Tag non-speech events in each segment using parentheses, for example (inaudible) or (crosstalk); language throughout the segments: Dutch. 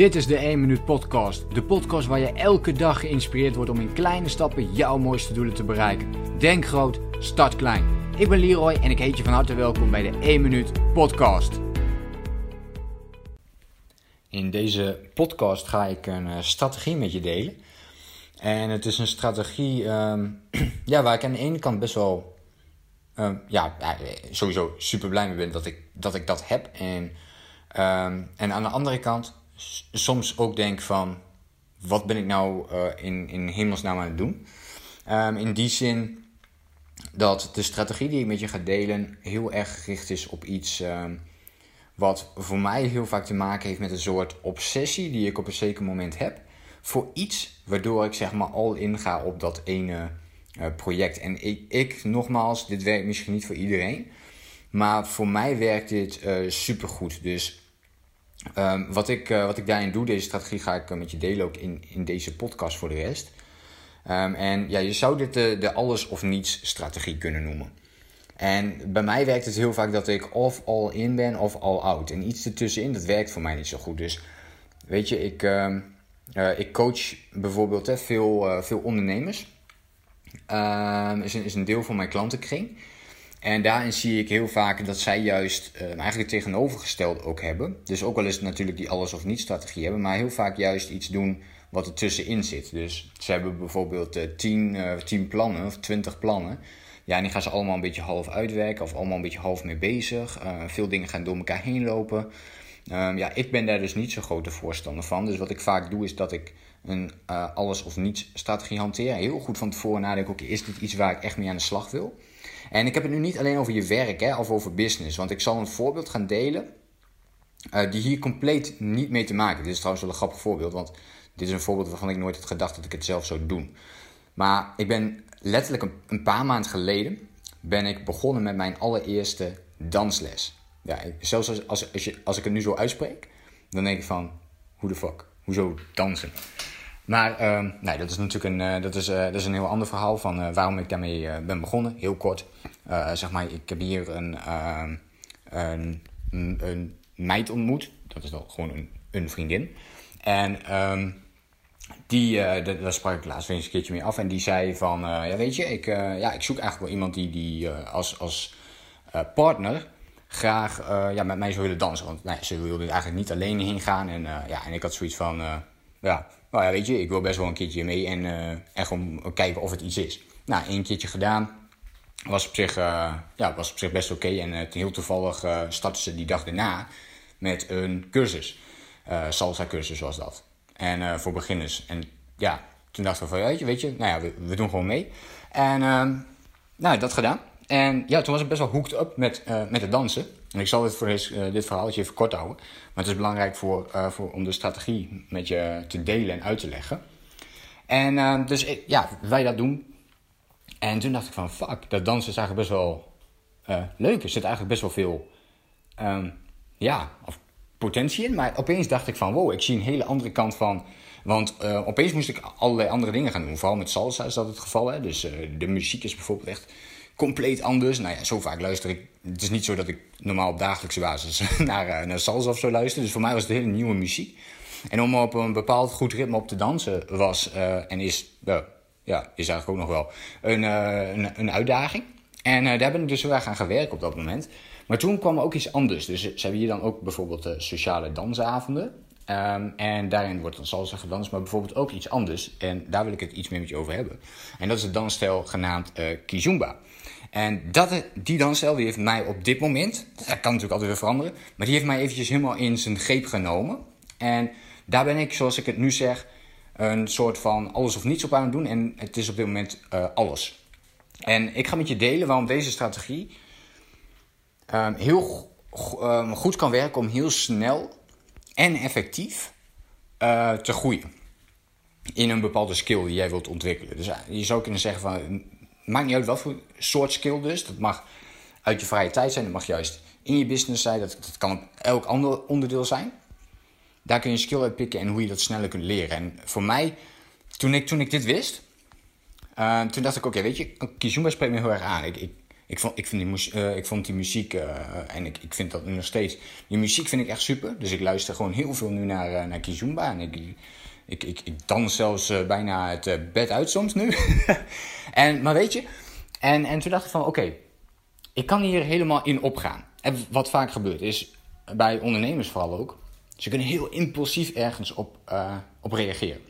Dit is de 1 Minuut Podcast. De podcast waar je elke dag geïnspireerd wordt om in kleine stappen jouw mooiste doelen te bereiken. Denk groot, start klein. Ik ben Leroy en ik heet je van harte welkom bij de 1 Minuut Podcast. In deze podcast ga ik een uh, strategie met je delen. En het is een strategie um, (clears throat) ja, waar ik aan de ene kant best wel um, ja, sowieso super blij mee ben dat ik dat, ik dat heb. En, um, en aan de andere kant soms ook denk van, wat ben ik nou uh, in, in hemelsnaam aan het doen? Um, in die zin dat de strategie die ik met je ga delen heel erg gericht is op iets um, wat voor mij heel vaak te maken heeft met een soort obsessie die ik op een zeker moment heb voor iets waardoor ik zeg maar al in ga op dat ene uh, project. En ik, ik, nogmaals, dit werkt misschien niet voor iedereen, maar voor mij werkt dit uh, supergoed. Dus Um, wat, ik, uh, wat ik daarin doe, deze strategie ga ik uh, met je delen ook in, in deze podcast voor de rest. Um, en ja, je zou dit de, de alles of niets strategie kunnen noemen. En bij mij werkt het heel vaak dat ik of all in ben of all out. En iets ertussenin, dat werkt voor mij niet zo goed. Dus weet je, ik, uh, ik coach bijvoorbeeld hè, veel, veel ondernemers. is, is een deel van mijn klantenkring. En daarin zie ik heel vaak dat zij juist uh, eigenlijk het tegenovergestelde ook hebben. Dus ook wel eens natuurlijk die alles of niet strategie hebben, maar heel vaak juist iets doen wat er tussenin zit. Dus ze hebben bijvoorbeeld uh, 10, uh, 10 plannen of 20 plannen. Ja, en die gaan ze allemaal een beetje half uitwerken of allemaal een beetje half mee bezig. Veel dingen gaan door elkaar heen lopen. Um, ja, ik ben daar dus niet zo grote voorstander van. Dus wat ik vaak doe is dat ik een alles of niets strategie hanteer. Heel goed van tevoren nadenken, oké, is dit iets waar ik echt mee aan de slag wil? En ik heb het nu niet alleen over je werk hè, of over business. Want ik zal een voorbeeld gaan delen uh, die hier compleet niet mee te maken. Dit is trouwens wel een grappig voorbeeld, want dit is een voorbeeld waarvan ik nooit had gedacht dat ik het zelf zou doen. Maar ik ben letterlijk een, een paar maanden geleden ben ik begonnen met mijn allereerste dansles. Ja, zelfs als, als, als, je, als ik het nu zo uitspreek, dan denk ik van, hoe de fuck, hoezo dansen? Maar uh, nee, dat is natuurlijk een, uh, dat is, uh, dat is een heel ander verhaal van uh, waarom ik daarmee ben begonnen. Heel kort. zeg maar, ik heb hier een, ehm, een, een, meid ontmoet. Dat is wel gewoon een, een vriendin. En um, die, daar sprak ik laatst eens een keertje mee af. En die zei van, ja weet je, ik, ja, ik zoek eigenlijk wel iemand die, die als, als partner graag ja, met mij zou willen dansen. Want nou, ze wilde eigenlijk niet alleen heen gaan. En, ja, en ik had zoiets van, ja nou ja, weet je, ik wil best wel een keertje mee en, uh, en gewoon kijken of het iets is. Nou, één keertje gedaan. Was op zich, uh, ja, was op zich best oké. En uh, heel toevallig startte ze die dag daarna met een cursus. salsa cursus was dat. En voor beginners. En ja, toen dachten we van, weet je, weet je, nou ja, we, we doen gewoon mee. En ehm, nou, dat gedaan. En ja, toen was ik best wel hooked up met, met het dansen. En ik zal dit, voor uh, dit verhaaltje even kort houden. Maar het is belangrijk voor, uh, voor, om de strategie met je te delen en uit te leggen. En uh, dus ja, wij dat doen. En toen dacht ik van, fuck, dat dansen is eigenlijk best wel leuk. Er zit eigenlijk best wel veel, um, ja, potentie in. Maar opeens dacht ik van, wow, ik zie een hele andere kant van... Want opeens moest ik allerlei andere dingen gaan doen. Vooral met salsa is dat het geval. Hè? Dus de muziek is bijvoorbeeld echt compleet anders. Nou ja, zo vaak luister ik. Het is niet zo dat ik normaal op dagelijkse basis (laughs) naar, uh, naar salsa of zo luister. Dus voor mij was het hele nieuwe muziek. En om op een bepaald goed ritme op te dansen was uh, en is, ja, is eigenlijk ook nog wel een, een, een, uitdaging. En daar ben ik dus heel erg aan gewerkt op dat moment. Maar toen kwam er ook iets anders. Dus ze hebben hier dan ook bijvoorbeeld sociale dansavonden. Um, en daarin wordt dan salsa gedanst, maar bijvoorbeeld ook iets anders. En daar wil ik het iets meer met je over hebben. En dat is de dansstijl genaamd uh, Kizumba. En dat, die dansstijl die heeft mij op dit moment, dat kan natuurlijk altijd weer veranderen, maar die heeft mij eventjes helemaal in zijn greep genomen. En daar ben ik, zoals ik het nu zeg, een soort van alles of niets op aan het doen. En het is op dit moment uh, alles. En ik ga met je delen waarom deze strategie um, heel um, goed kan werken om heel snel en effectief uh, te groeien. In een bepaalde skill die jij wilt ontwikkelen. Dus uh, je zou kunnen zeggen van maakt niet uit wat voor soort skill dus. Dat mag uit je vrije tijd zijn, dat mag juist in je business zijn, dat, dat kan op elk ander onderdeel zijn. Daar kun je skill uit pikken en hoe je dat sneller kunt leren. En voor mij, toen ik, toen ik dit wist, uh, toen dacht ik, oké, okay, weet je, Kizumba spreekt me heel erg aan. Ik, Ik vond, ik, vind die, uh, ik vond die muziek, uh, en ik, ik vind dat nu nog steeds, die muziek vind ik echt super. Dus ik luister gewoon heel veel nu naar, uh, naar Kizumba. En ik, ik, ik, ik dans zelfs bijna het bed uit soms nu. (laughs) en, maar weet je, en, en toen dacht ik van oké, ik kan hier helemaal in opgaan. En wat vaak gebeurt is, bij ondernemers vooral ook, ze kunnen heel impulsief ergens op, op reageren.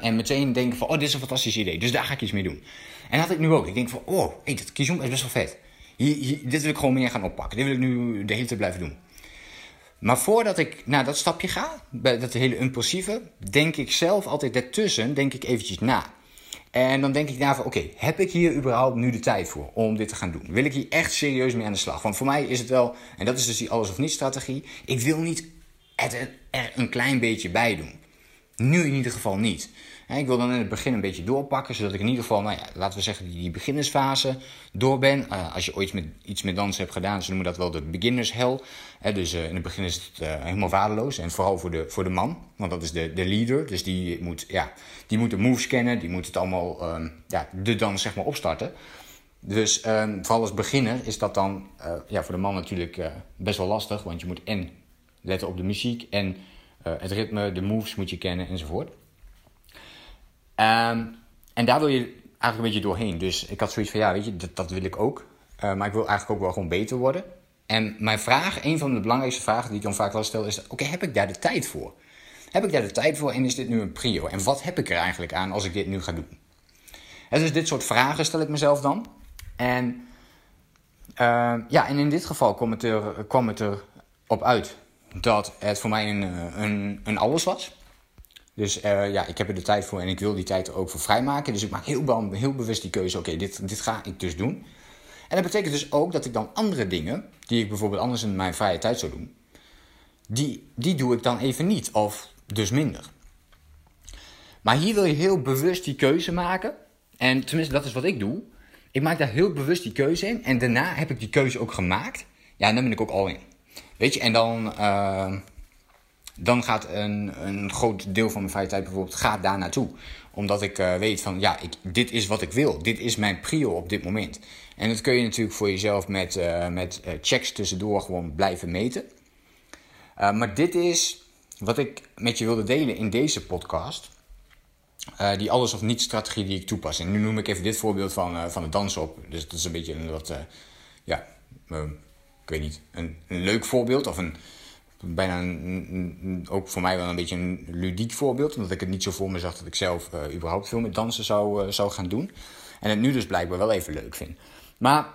En meteen denken van, oh, dit is een fantastisch idee, dus daar ga ik iets mee doen. En dat had ik nu ook. Ik denk van, oh, hey, dat Kizomba is best wel vet. Dit wil ik gewoon meer gaan oppakken. Dit wil ik nu de hele tijd blijven doen. Maar voordat ik naar dat stapje ga, dat hele impulsieve, denk ik zelf altijd daartussen, denk ik eventjes na. En dan denk ik daarvan, oké, heb ik hier überhaupt nu de tijd voor om dit te gaan doen? Wil ik hier echt serieus mee aan de slag? Want voor mij is het wel, en dat is dus die alles of niet strategie, ik wil niet er een klein beetje bij doen. Nu in ieder geval niet. Ik wil dan in het begin een beetje doorpakken, zodat ik in ieder geval, nou ja, laten we zeggen, die beginnersfase door ben. Uh, als je ooit met, iets met dansen hebt gedaan, ze noemen dat wel de beginners hell. dus uh, in het begin is het uh, helemaal waardeloos. En vooral voor de, voor de man, want dat is de, de leader. Dus die moet, ja, die moet de moves kennen, die moet het allemaal, um, ja, de dans zeg maar opstarten. Dus um, vooral als beginner is dat dan ja, voor de man natuurlijk best wel lastig, want je moet en letten op de muziek en het ritme, de moves moet je kennen enzovoort. Um, en daar wil je eigenlijk een beetje doorheen. Dus ik had zoiets van, ja, weet je, dat, wil ik ook. Uh, maar ik wil eigenlijk ook wel gewoon beter worden. En mijn vraag, een van de belangrijkste vragen die ik dan vaak wel stel, is: oké, heb ik daar de tijd voor? Heb ik daar de tijd voor en is dit nu een prio? En wat heb ik er eigenlijk aan als ik dit nu ga doen? En dus dit soort vragen stel ik mezelf dan. En uh, ja, en in dit geval kwam het, er, kwam het erop uit dat het voor mij een, een, een alles was. Dus uh, ja, ik heb er de tijd voor en ik wil die tijd er ook voor vrijmaken. Dus ik maak heel, heel bewust die keuze, oké, dit, dit ga ik dus doen. En dat betekent dus ook dat ik dan andere dingen, die ik bijvoorbeeld anders in mijn vrije tijd zou doen, die, die doe ik dan even niet, of dus minder. Maar hier wil je heel bewust die keuze maken. En tenminste, dat is wat ik doe. Ik maak daar heel bewust die keuze in. En daarna heb ik die keuze ook gemaakt. Ja, en dan ben ik ook al in. Weet je, en dan... Uh, dan gaat een, een groot deel van mijn vrije tijd bijvoorbeeld gaat daar naartoe. Omdat ik uh, weet van ja, ik, dit is wat ik wil. Dit is mijn prio op dit moment. En dat kun je natuurlijk voor jezelf met, uh, met uh, checks tussendoor gewoon blijven meten. maar dit is wat ik met je wilde delen in deze podcast. die alles of niet strategie die ik toepas. En nu noem ik even dit voorbeeld van, van het dansen op. Dus dat is een beetje een wat, ja, ik weet niet, een, een leuk voorbeeld of een bijna ook voor mij wel een beetje een ludiek voorbeeld. Omdat ik het niet zo voor me zag dat ik zelf uh, überhaupt veel met dansen zou, uh, zou gaan doen. En het nu dus blijkbaar wel even leuk vind. Maar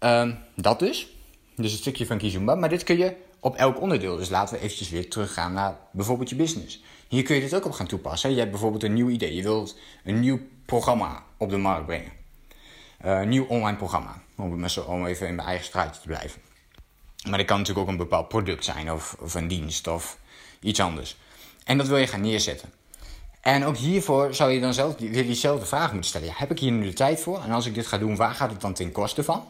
uh, dat dus. Dus een stukje van Kizumba. Maar dit kun je op elk onderdeel. Dus laten we eventjes weer teruggaan naar bijvoorbeeld je business. Hier kun je dit ook op gaan toepassen. Je hebt bijvoorbeeld een nieuw idee. Je wilt een nieuw programma op de markt brengen. Uh, een nieuw online programma. Om, om even in mijn eigen straatje te blijven. Maar dat kan natuurlijk ook een bepaald product zijn of, of een dienst of iets anders. En dat wil je gaan neerzetten. En ook hiervoor zou je dan zelf diezelfde vraag moeten stellen. Heb ik hier nu de tijd voor? En als ik dit ga doen, waar gaat het dan ten koste van?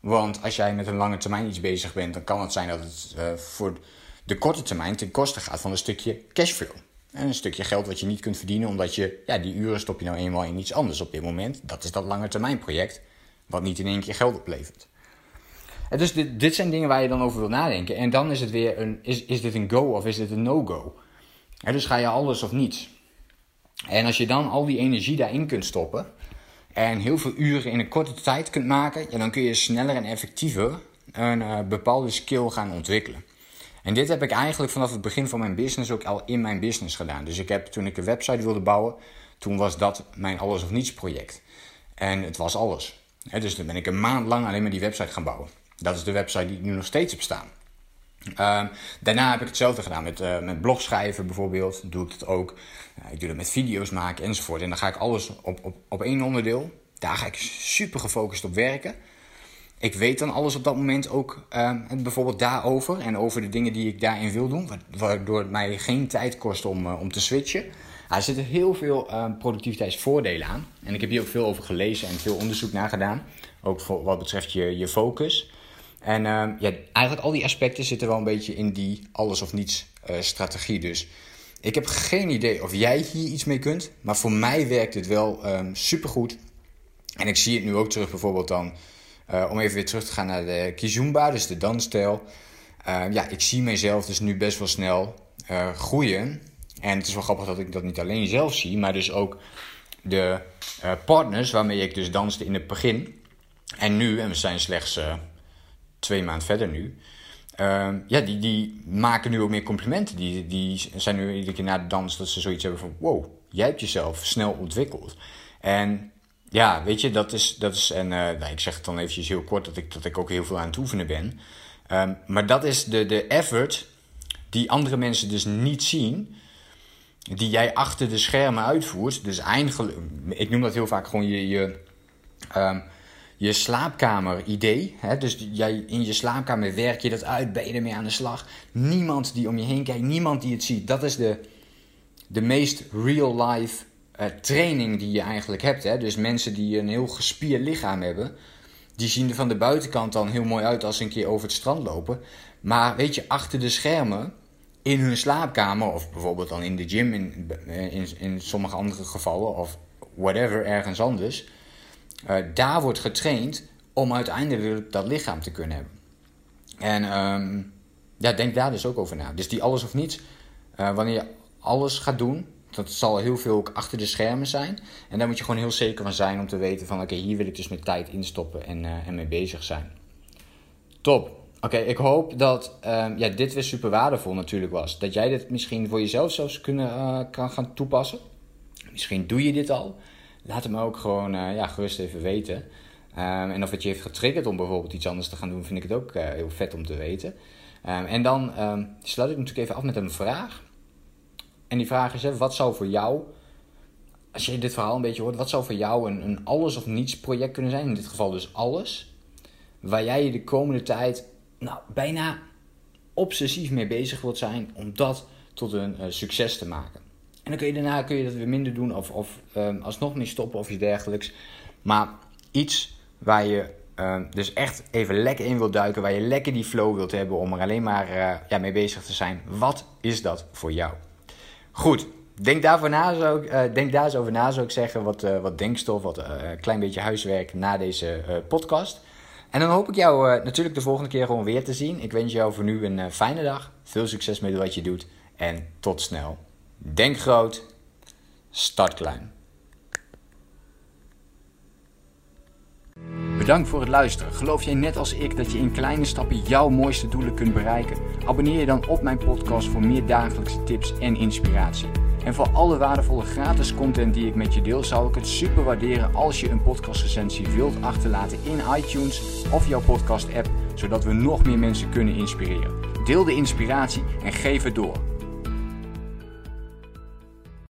Want als jij met een lange termijn iets bezig bent, dan kan het zijn dat het uh, voor de korte termijn ten koste gaat van een stukje cashflow. En een stukje geld wat je niet kunt verdienen, omdat je, ja, die uren stop je nou eenmaal in iets anders op dit moment. Dat is dat lange termijn project, wat niet in één keer geld oplevert dus dit, dit zijn dingen waar je dan over wil nadenken. En dan is het weer een, is, is dit een go of is dit een no-go? dus ga je alles of niets. En als je dan al die energie daarin kunt stoppen en heel veel uren in een korte tijd kunt maken, ja, dan kun je sneller en effectiever een uh, bepaalde skill gaan ontwikkelen. En dit heb ik eigenlijk vanaf het begin van mijn business ook al in mijn business gedaan. Dus ik heb toen ik een website wilde bouwen, toen was dat mijn alles of niets project. En het was alles. Dus dan ben ik een maand lang alleen maar die website gaan bouwen. Dat is de website die ik nu nog steeds heb staan. Uh, daarna heb ik hetzelfde gedaan met, uh, met blogschrijven bijvoorbeeld. Doe ik het ook. Ik doe dat met video's maken enzovoort. En dan ga ik alles op, op, op één onderdeel. Daar ga ik super gefocust op werken. Ik weet dan alles op dat moment ook ehm, bijvoorbeeld daarover. En over de dingen die ik daarin wil doen. Waardoor het mij geen tijd kost om, eh, om te switchen. Er zitten heel veel ehm, productiviteitsvoordelen aan. En ik heb hier ook veel over gelezen en veel onderzoek naar gedaan. Ook voor wat betreft je, je focus. En uh, ja, eigenlijk al die aspecten zitten wel een beetje in die alles of niets uh, strategie. Dus ik heb geen idee of jij hier iets mee kunt. Maar voor mij werkt het wel um, supergoed. En ik zie het nu ook terug bijvoorbeeld dan, uh, om even weer terug te gaan naar de Kizumba, dus de dansstijl. Ja, ik zie mezelf dus nu best wel snel uh, groeien. En het is wel grappig dat ik dat niet alleen zelf zie, maar dus ook de partners waarmee ik dus danste in het begin. En nu, en we zijn slechts twee maanden verder nu, uh, ja, die, die maken nu ook meer complimenten. Die, die zijn nu iedere keer na de dans dat ze zoiets hebben van... wow, jij hebt jezelf snel ontwikkeld. En ja, weet je, dat is... Dat is en nou, ik zeg het dan eventjes heel kort dat ik, dat ik ook heel veel aan het oefenen ben. Um, maar dat is de, de effort die andere mensen dus niet zien... die jij achter de schermen uitvoert. Dus eigenlijk, ik noem dat heel vaak gewoon je... je um, je slaapkamer-idee. Dus jij, in je slaapkamer werk je dat uit, ben je ermee aan de slag. Niemand die om je heen kijkt, niemand die het ziet. Dat is de, de meest real-life uh, training die je eigenlijk hebt. Hè? Dus mensen die een heel gespierd lichaam hebben, die zien er van de buitenkant dan heel mooi uit als ze een keer over het strand lopen. Maar weet je, achter de schermen, in hun slaapkamer, of bijvoorbeeld dan in de gym in, in, in sommige andere gevallen, of whatever, ergens anders uh, daar wordt getraind om uiteindelijk dat lichaam te kunnen hebben. En um, ja, denk daar dus ook over na. Dus die alles of niets, uh, wanneer je alles gaat doen, dat zal heel veel ook achter de schermen zijn. En daar moet je gewoon heel zeker van zijn om te weten van oké, hier wil ik dus mijn tijd instoppen en, uh, en mee bezig zijn. Top. Oké, ik hoop dat uh, ja, dit weer super waardevol natuurlijk was. Dat jij dit misschien voor jezelf zelfs kunnen, uh, kan gaan toepassen. Misschien doe je dit al laat het me ook gewoon uh, ja, gerust even weten. Um, en of het je heeft getriggerd om bijvoorbeeld iets anders te gaan doen, vind ik het ook uh, heel vet om te weten. Um, en dan sluit ik natuurlijk even af met een vraag. En die vraag is: hè, wat zou voor jou, als je dit verhaal een beetje hoort, wat zou voor jou een, een alles of niets project kunnen zijn? In dit geval dus alles. Waar jij je de komende tijd nou, bijna obsessief mee bezig wilt zijn om dat tot een uh, succes te maken. En dan kun je daarna kun je dat weer minder doen of, of um, alsnog mee stoppen of iets dergelijks. Maar iets waar je um, dus echt even lekker in wilt duiken, waar je lekker die flow wilt hebben om er alleen maar uh, ja, mee bezig te zijn. Wat is dat voor jou? Goed, denk, daarvoor na, zou, uh, denk daar eens over na, zou ik zeggen. Wat, wat denkstof, wat een klein beetje huiswerk na deze podcast. En dan hoop ik jou natuurlijk de volgende keer gewoon weer te zien. Ik wens jou voor nu een fijne dag. Veel succes met wat je doet. En tot snel. Denk groot, start klein. Bedankt voor het luisteren. Geloof jij net als ik dat je in kleine stappen jouw mooiste doelen kunt bereiken? Abonneer je dan op mijn podcast voor meer dagelijkse tips en inspiratie. En voor alle waardevolle gratis content die ik met je deel, zou ik het super waarderen als je een podcastrecensie wilt achterlaten in iTunes of jouw podcast app, zodat we nog meer mensen kunnen inspireren. Deel de inspiratie en geef het door.